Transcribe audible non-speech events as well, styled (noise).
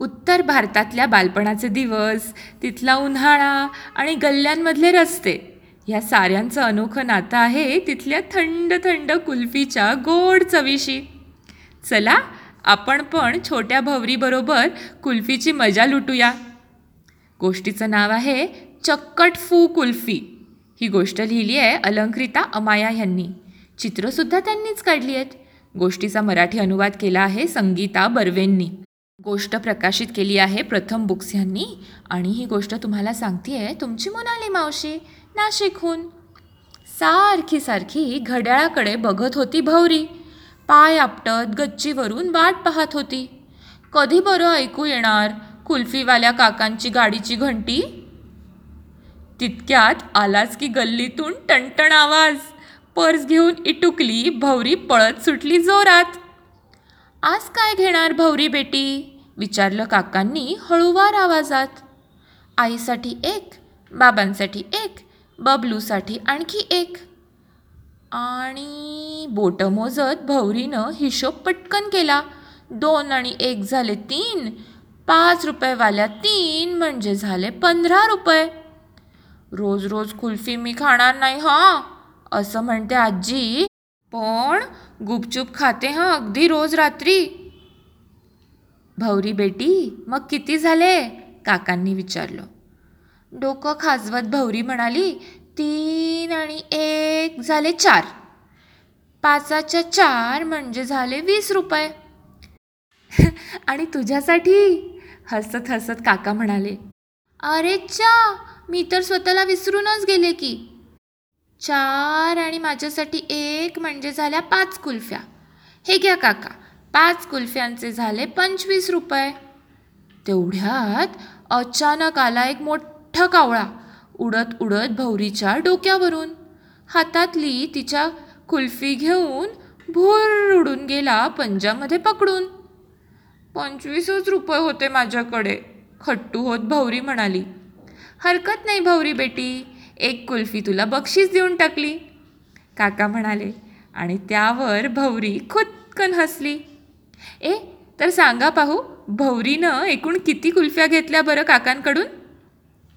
उत्तर भारतातल्या बालपणाचे दिवस तिथला उन्हाळा आणि गल्ल्यांमधले रस्ते. ह्या साऱ्यांचं अनोखं नातं आहे तिथल्या थंड थंड कुल्फीच्या गोड चवीशी. चला आपण पण छोट्या भवरीबरोबर कुल्फीची मजा लुटूया. गोष्टीचं नाव आहे चक्कट फू कुल्फी. ही गोष्ट लिहिली आहे अलंकृता अमाया यांनी. चित्रंसुद्धा त्यांनीच काढली आहेत. गोष्टीचा मराठी अनुवाद केला आहे संगीता बर्वेंनी. गोष्ट प्रकाशित केली आहे प्रथम बुक्स यांनी. आणि ही गोष्ट तुम्हाला सांगते आहे तुमची मोनाली मावशी? नाशिकहून. सारखी सारखी घड्याळाकडे बघत होती भवरी पाय आपटत गच्चीवरून वाट पाहत होती. कधी बरं ऐकू येणार कुल्फीवाल्या काकांची गाडीची घंटी? तितक्यात आलाच की गल्लीतून टणटण आवाज. पर्स घेऊन इटुकली भवरी पळत सुटली जोरात. आज काय घेणार भवरी बेटी? विचारलं काकांनी हळूवार आवाजात. आईसाठी एक बाबांसाठी एक बबलूसाठी आणखी एक. आणि बोटं मोजत भवरीनं हिशोब पटकन केला. दोन आणि एक झाले तीन पाच रुपयेवाल्या तीन म्हणजे झाले पंधरा रुपये. रोज रोज कुल्फी मी खाणार नाही हां असं म्हणते आजी. पण गुपचूप खाते हां अगदी रोज रात्री. भाऊरी बेटी मग किती झाले? काकांनी विचारलं. डोकं खाजवत भवरी म्हणाली तीन आणि एक झाले चार. पाचाच्या चार म्हणजे झाले वीस रुपये. (laughs) आणि तुझ्यासाठी? हसत हसत काका म्हणाले. अरे चा मी तर स्वतःला विसरूनच गेले की. चार आणि माझ्यासाठी एक म्हणजे झाल्या पाच कुल्फ्या. हे घ्या काका पाच कुल्फ्यांचे झाले पंचवीस रुपये. तेवढ्यात अचानक आला एक मोठा कावळा उडत उडत भौरीच्या डोक्यावरून. हातातली तिच्या कुल्फी घेऊन भूर उडून गेला पंजामध्ये पकडून. पंचवीसच रुपये होते माझ्याकडे खट्टू होत भौरी म्हणाली. हरकत नाही भौरी बेटी एक कुल्फी तुला बक्षीस देऊन टाकली. काका म्हणाले आणि त्यावर भौरी खुदकन हसली. ए तर सांगा पाहू भवरीनं एकूण किती कुल्फ्या घेतल्या बरं काकांकडून?